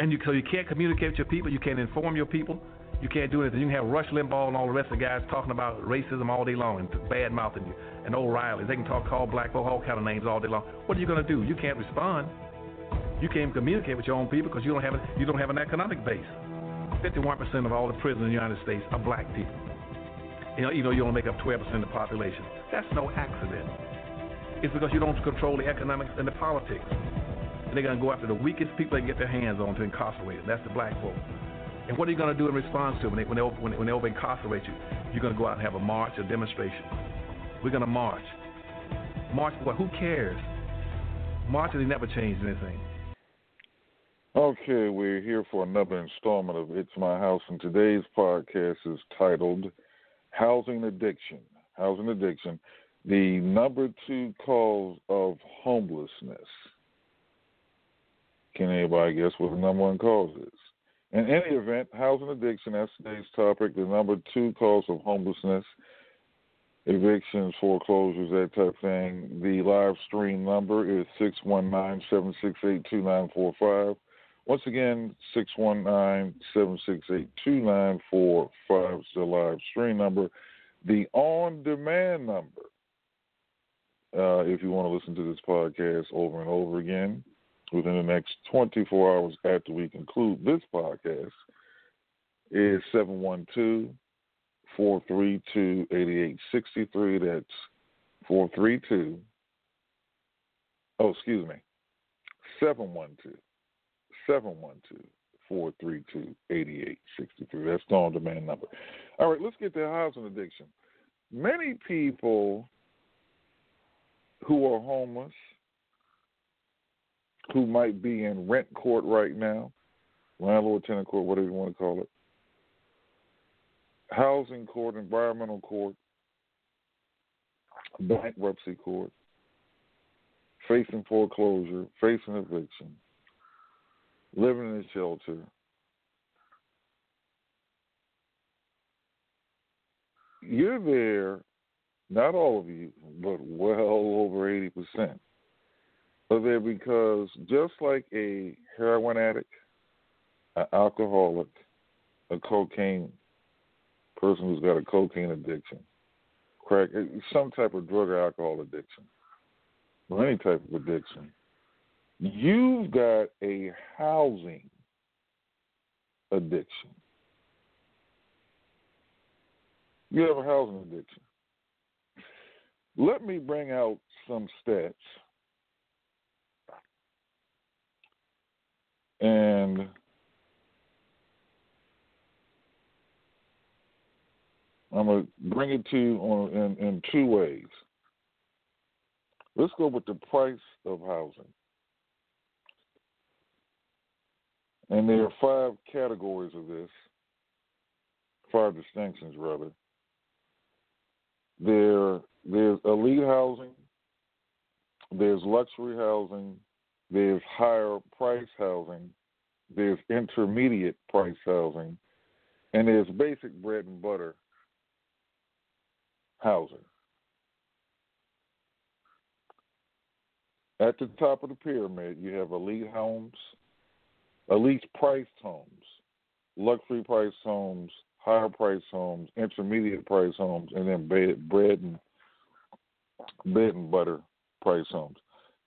and you so you can't communicate with your people. You can't inform your people. You can't do anything. You can have Rush Limbaugh and all the rest of the guys talking about racism all day long and bad mouthing you and O'Reilly. They can talk, call black folk all kind of names all day long. What are you going to do? You can't respond. You can't communicate with your own people because you don't have you don't have an economic base. 51% of all the prisoners in the United States are black people. You know, even though you only make up 12% of the population. That's no accident. It's because you don't control the economics and the politics. And they're going to go after the weakest people they can get their hands on to incarcerate them. That's the black folk. And what are you going to do in response to when they, when they, when they, when they over incarcerate you? You're going to go out and have a march, a demonstration. We're going to march. March for what? Who cares? Marching never changed anything. Okay, we're here for another installment of It's My House, and today's podcast is titled Housing Addiction. Housing Addiction, the number two cause of homelessness. Can anybody guess what the number one cause is? In any event, housing addiction, that's today's topic, the number two cause of homelessness, evictions, foreclosures, that type of thing. The live stream number is 619 768 2945. Once again, 619 768 2945 is the live stream number. The on demand number, uh, if you want to listen to this podcast over and over again within the next 24 hours after we conclude this podcast, is 712 432 8863. That's 432. Oh, excuse me. 712 712 432 8863. That's the on demand number. All right, let's get to housing addiction. Many people who are homeless, who might be in rent court right now, landlord tenant court, whatever you want to call it, housing court, environmental court, bankruptcy court, facing foreclosure, facing eviction, living in a shelter. You're there, not all of you, but well over 80% are there because just like a heroin addict, an alcoholic, a cocaine person who's got a cocaine addiction, crack, eh, some type of drug or alcohol addiction, or any type of addiction, you've got a housing addiction. You have a housing addiction. Let me bring out some stats. And I'm going to bring it to you on, in, in two ways. Let's go with the price of housing. And there are five categories of this, five distinctions rather. There, there's elite housing, there's luxury housing, there's higher price housing, there's intermediate price housing, and there's basic bread and butter housing. At the top of the pyramid, you have elite homes, elite priced homes, luxury priced homes, higher priced homes, intermediate priced homes, and then bread and bread and butter price homes.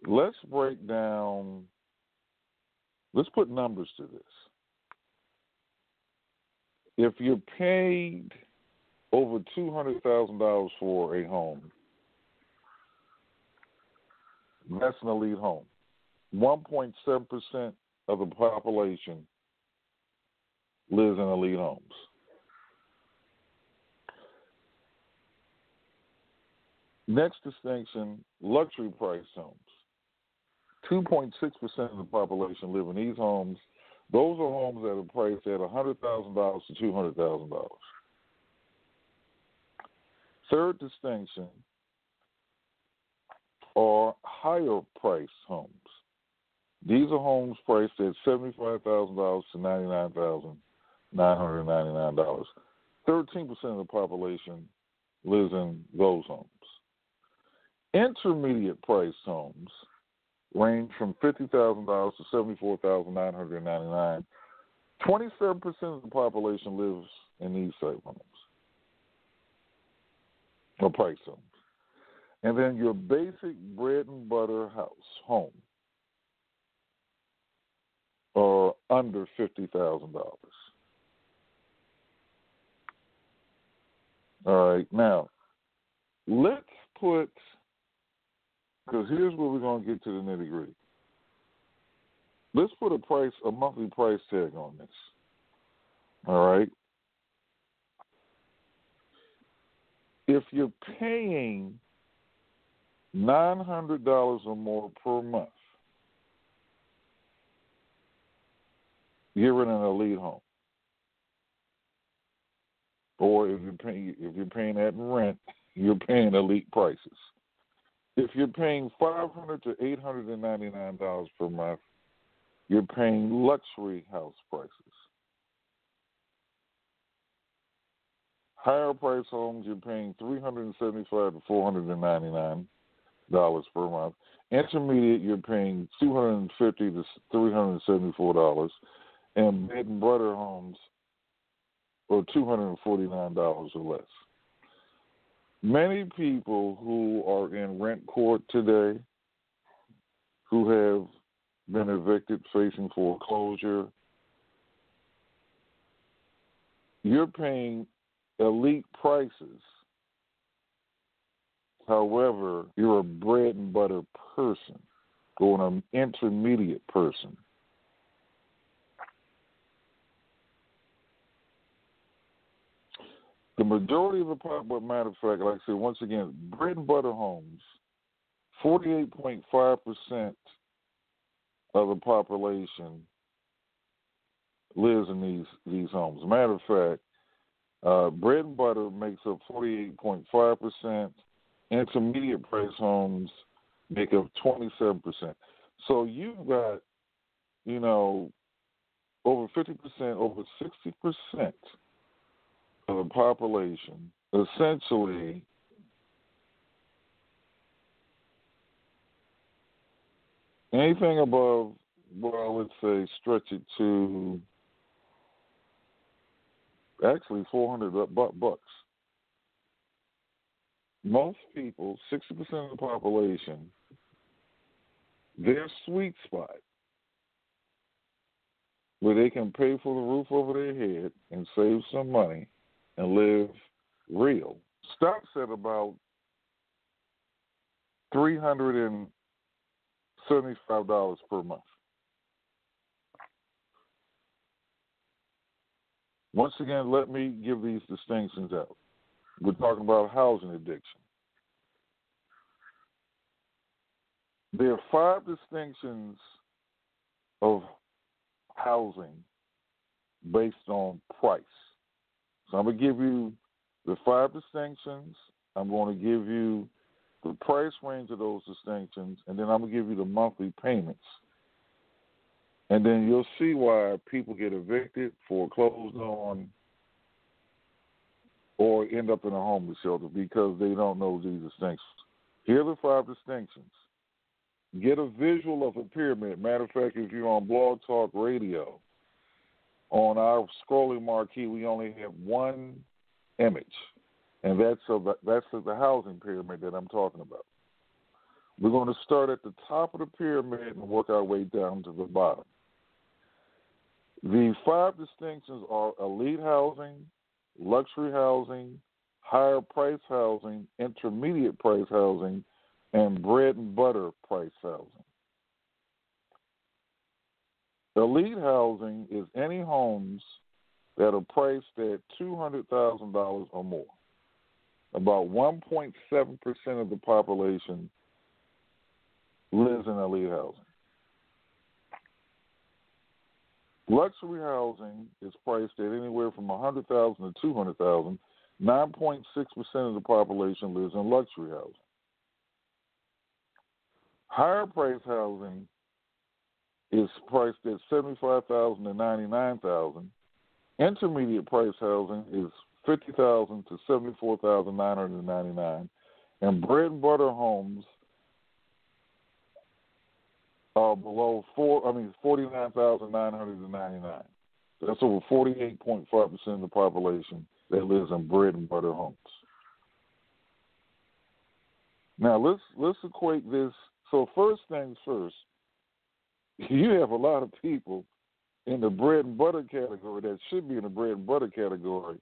Let's break down. Let's put numbers to this. If you're paid over two hundred thousand dollars for a home, that's an elite home. One point seven percent of the population lives in elite homes. Next distinction luxury price homes. 2.6% of the population live in these homes. Those are homes that are priced at $100,000 to $200,000. Third distinction are higher priced homes. These are homes priced at $75,000 to $99,999. 13% of the population lives in those homes. Intermediate priced homes range from $50,000 to 74,999. 27% of the population lives in these homes or price homes. And then your basic bread and butter house home are under fifty thousand dollars. All right, now let's put because here's where we're going to get to the nitty gritty. Let's put a price, a monthly price tag on this. All right. If you're paying nine hundred dollars or more per month, you're in an elite home. Or if you're paying if you're paying that rent, you're paying elite prices. If you're paying five hundred to eight hundred and ninety nine dollars per month, you're paying luxury house prices. Higher price homes, you're paying three hundred and seventy five to four hundred and ninety nine dollars per month. Intermediate, you're paying two hundred and fifty to three hundred and seventy four dollars, and bed and butter homes are two hundred and forty nine dollars or less. Many people who are in rent court today, who have been evicted facing foreclosure, you're paying elite prices. However, you're a bread and butter person or an intermediate person. The majority of the matter of fact, like I said, once again, bread and butter homes, 48.5% of the population lives in these these homes. Matter of fact, uh, bread and butter makes up 48.5%. Intermediate price homes make up 27%. So you've got, you know, over 50%, over 60% of the population essentially anything above well I would say stretch it to actually 400 bucks. Most people, 60% of the population, their sweet spot where they can pay for the roof over their head and save some money and live real stops at about $375 per month. Once again, let me give these distinctions out. We're talking about housing addiction. There are five distinctions of housing based on price. So I'm going to give you the five distinctions. I'm going to give you the price range of those distinctions, and then I'm going to give you the monthly payments. And then you'll see why people get evicted, foreclosed on, or end up in a homeless shelter because they don't know these distinctions. Here are the five distinctions. Get a visual of a pyramid. Matter of fact, if you're on Blog Talk Radio, on our scrolling marquee, we only have one image, and that's of the, that's of the housing pyramid that I'm talking about. We're going to start at the top of the pyramid and work our way down to the bottom. The five distinctions are elite housing, luxury housing, higher price housing, intermediate price housing, and bread and butter price housing. Elite housing is any homes that are priced at $200,000 or more. About 1.7% of the population lives in elite housing. Luxury housing is priced at anywhere from 100,000 to 200,000. 9.6% of the population lives in luxury housing. Higher priced housing is priced at 75,000 to 99,000. Intermediate price housing is 50,000 to 74,999 and bread and butter homes are below four. I mean, forty nine thousand nine hundred ninety nine. That's over forty eight point five percent of the population that lives in bread and butter homes. Now let's let's equate this. So first things first, you have a lot of people in the bread and butter category that should be in the bread and butter category,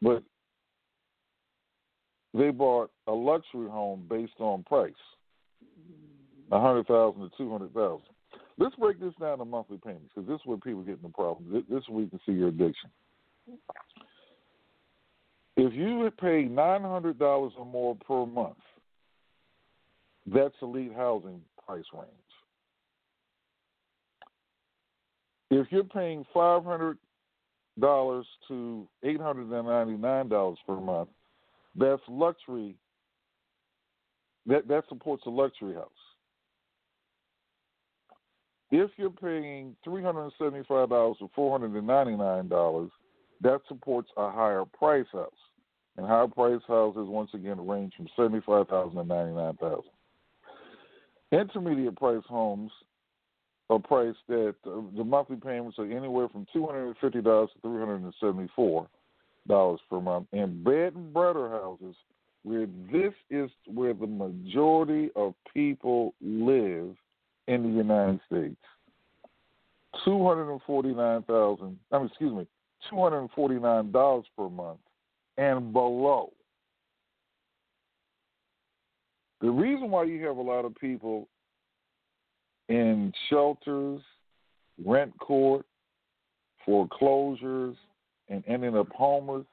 but they bought a luxury home based on price a hundred thousand to two hundred thousand. Let's break this down to monthly payments because this is where people get in the problem. This is where you can see your addiction. If you would pay nine hundred dollars or more per month, that's elite housing price range. If you're paying five hundred dollars to eight hundred and ninety nine dollars per month, that's luxury. That that supports a luxury house. If you're paying $375 to $499, that supports a higher price house. And higher price houses, once again, range from 75,000 to 99,000. Intermediate price homes are price that uh, the monthly payments are anywhere from $250 to $374 per month. And bed and butter houses, where this is where the majority of people live – in the United States. Two hundred and forty nine thousand I mean excuse me, two hundred and forty nine dollars per month and below. The reason why you have a lot of people in shelters, rent court, foreclosures, and ending up homeless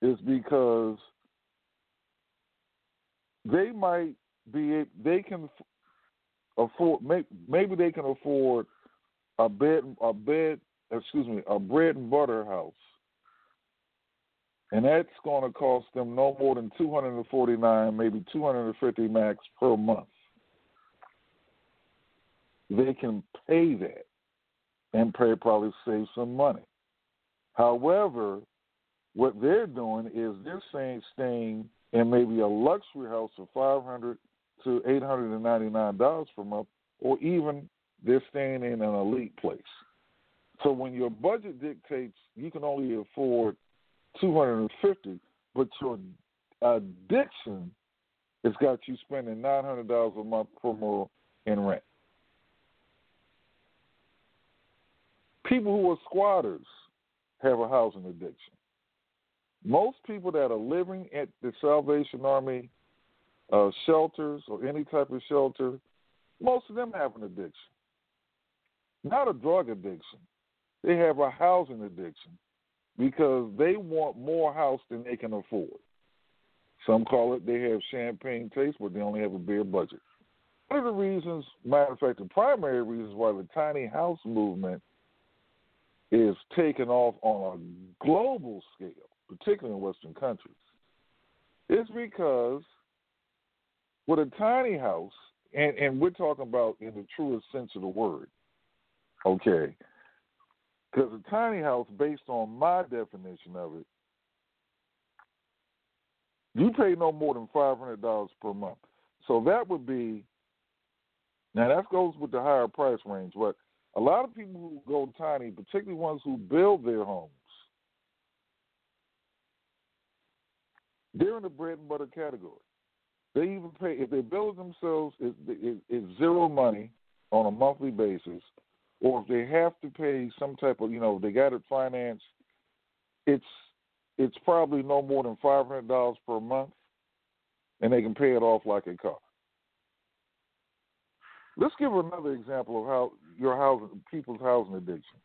is because they might be they can afford maybe they can afford a bed a bed excuse me a bread and butter house. And that's going to cost them no more than 249 maybe 250 max per month they can pay that and probably save some money however what they're doing is they're saying staying in maybe a luxury house for 500 to $899 per month, or even they're staying in an elite place. So when your budget dictates you can only afford 250, but your addiction has got you spending $900 a month per more in rent. People who are squatters have a housing addiction. Most people that are living at the Salvation Army uh, shelters or any type of shelter, most of them have an addiction. Not a drug addiction. They have a housing addiction because they want more house than they can afford. Some call it they have champagne taste, but they only have a beer budget. One of the reasons, matter of fact, the primary reasons why the tiny house movement is taking off on a global scale, particularly in Western countries, is because with a tiny house, and, and we're talking about in the truest sense of the word, okay, because a tiny house, based on my definition of it, you pay no more than five hundred dollars per month. So that would be now that goes with the higher price range, but a lot of people who go tiny, particularly ones who build their homes, they're in the bread and butter category. They even pay if they build themselves, it's it, it, zero money on a monthly basis, or if they have to pay some type of, you know, they got it financed, it's it's probably no more than five hundred dollars per month, and they can pay it off like a car. Let's give another example of how your housing, people's housing addiction.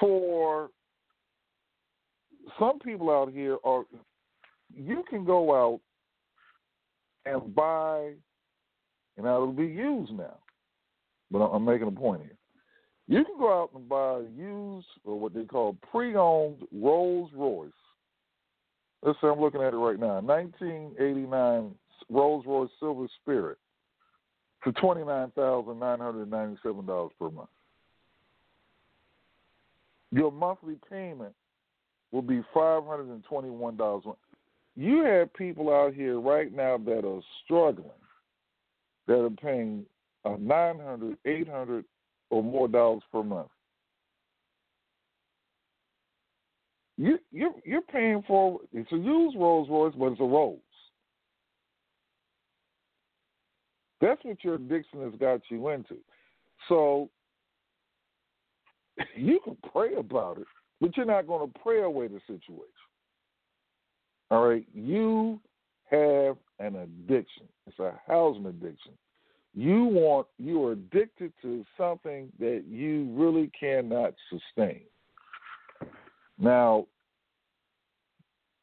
For some people out here, are you can go out and buy, and it'll be used now. But I'm making a point here. You can go out and buy used or what they call pre-owned Rolls Royce. Let's say I'm looking at it right now, 1989 Rolls Royce Silver Spirit for twenty nine thousand nine hundred ninety seven dollars per month. Your monthly payment will be five hundred and twenty one dollars. You have people out here right now that are struggling, that are paying uh, 900 800 or more dollars per month. You you're you're paying for it's a used Rolls Royce, but it's a Rolls. That's what your addiction has got you into. So you can pray about it, but you're not going to pray away the situation. All right, you have an addiction. It's a housing addiction. You want you are addicted to something that you really cannot sustain. Now,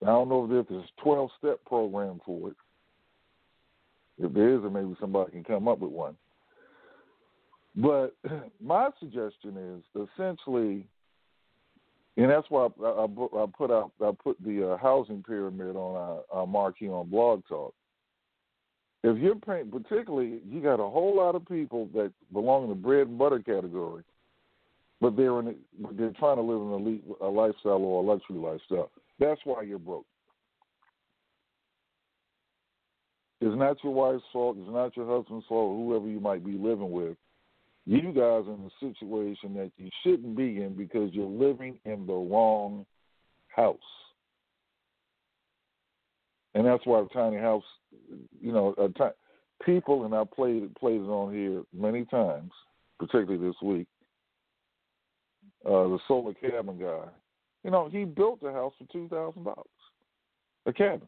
I don't know if there's a 12 step program for it. If there is, then maybe somebody can come up with one. But my suggestion is essentially, and that's why I, I, I put out I put the uh, housing pyramid on our, our marquee on Blog Talk if you're paying, particularly, you got a whole lot of people that belong in the bread and butter category, but they're in, they're trying to live an elite a lifestyle or a luxury lifestyle. That's why you're broke. It's not your wife's fault. It's not your husband's fault. Whoever you might be living with, you guys are in a situation that you shouldn't be in because you're living in the wrong house and that's why the tiny house, you know, a t- people, and I played played it on here many times, particularly this week. Uh, the solar cabin guy, you know, he built the house for two thousand dollars, a cabin.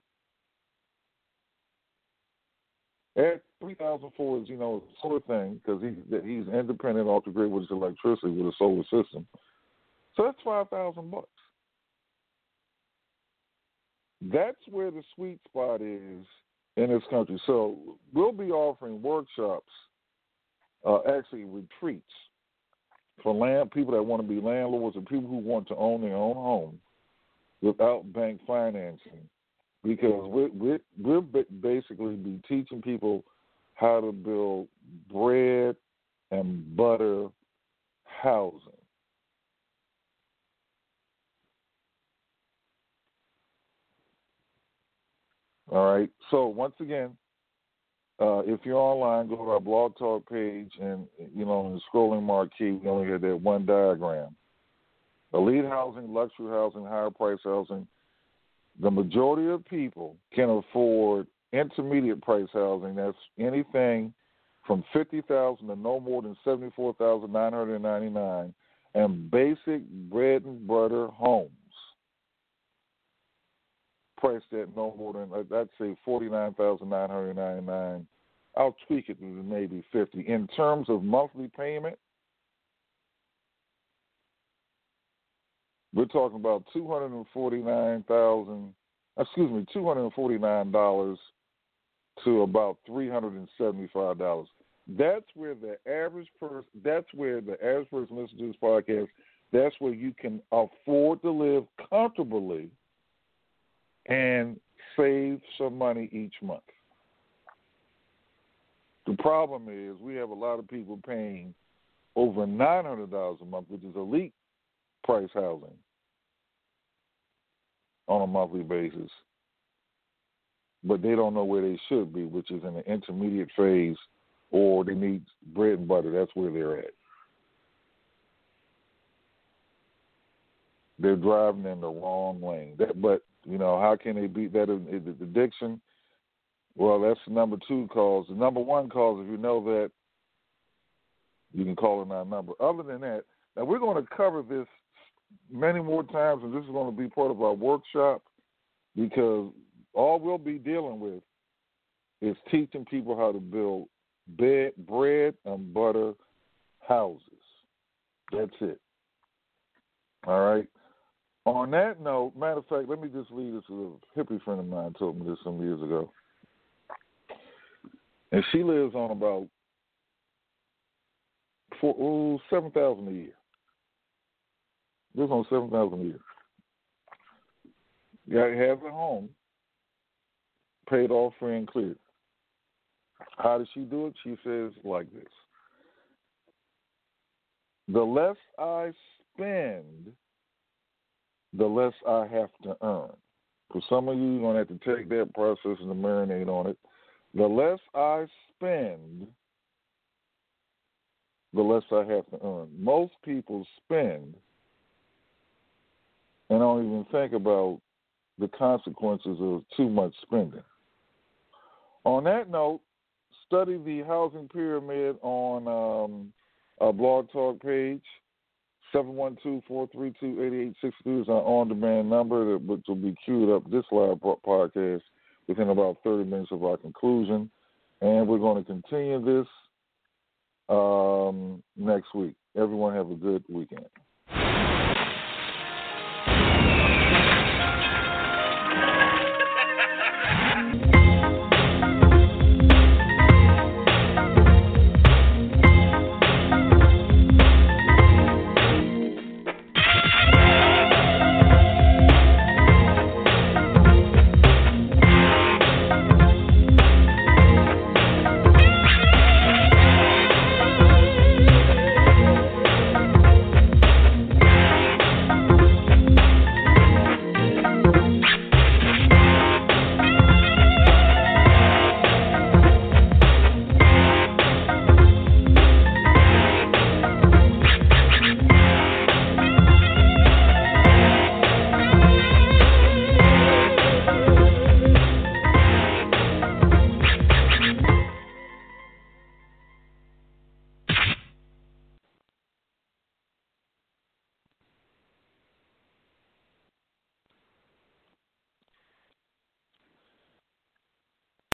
At three thousand four is you know a solar thing because he he's independent off the grid with his electricity with a solar system, so that's five thousand bucks. That's where the sweet spot is in this country. So we'll be offering workshops, uh, actually retreats for land people that want to be landlords and people who want to own their own home without bank financing. Because we're, we're, we're basically be teaching people how to build bread and butter housing. All right. So once again, uh, if you're online, go to our blog talk page, and you know, in the scrolling marquee, we only have that one diagram. Elite housing, luxury housing, higher price housing. The majority of people can afford intermediate price housing. That's anything from fifty thousand to no more than seventy four thousand nine hundred ninety nine, and basic bread and butter homes priced at no more than uh, I'd say forty nine thousand nine hundred ninety nine. I'll tweak it to maybe fifty. In terms of monthly payment, we're talking about two hundred and forty nine thousand. Excuse me, two hundred and forty nine dollars to about three hundred and seventy five dollars. That's where the average person. That's where the average person listens to this podcast. That's where you can afford to live comfortably and save some money each month. The problem is we have a lot of people paying over nine hundred dollars a month, which is elite price housing on a monthly basis. But they don't know where they should be, which is in the intermediate phase, or they need bread and butter. That's where they're at. They're driving in the wrong lane. That, but you know, how can they beat that addiction? Well, that's the number two cause. The number one cause, if you know that, you can call in our number. Other than that, now we're going to cover this many more times, and this is going to be part of our workshop because all we'll be dealing with is teaching people how to build bed, bread and butter houses. That's it. All right. On that note, matter of fact, let me just leave this. A hippie friend of mine told me this some years ago, and she lives on about four seven thousand a year. Lives on seven thousand a year. Got has a home, paid off free and clear. How does she do it? She says like this: The less I spend the less I have to earn. For some of you, you're to have to take that process and marinate on it. The less I spend, the less I have to earn. Most people spend and don't even think about the consequences of too much spending. On that note, study the housing pyramid on um, blog talk page. 712-432-8863 is our on-demand number, which will be queued up this live podcast within about 30 minutes of our conclusion. And we're going to continue this um, next week. Everyone have a good weekend.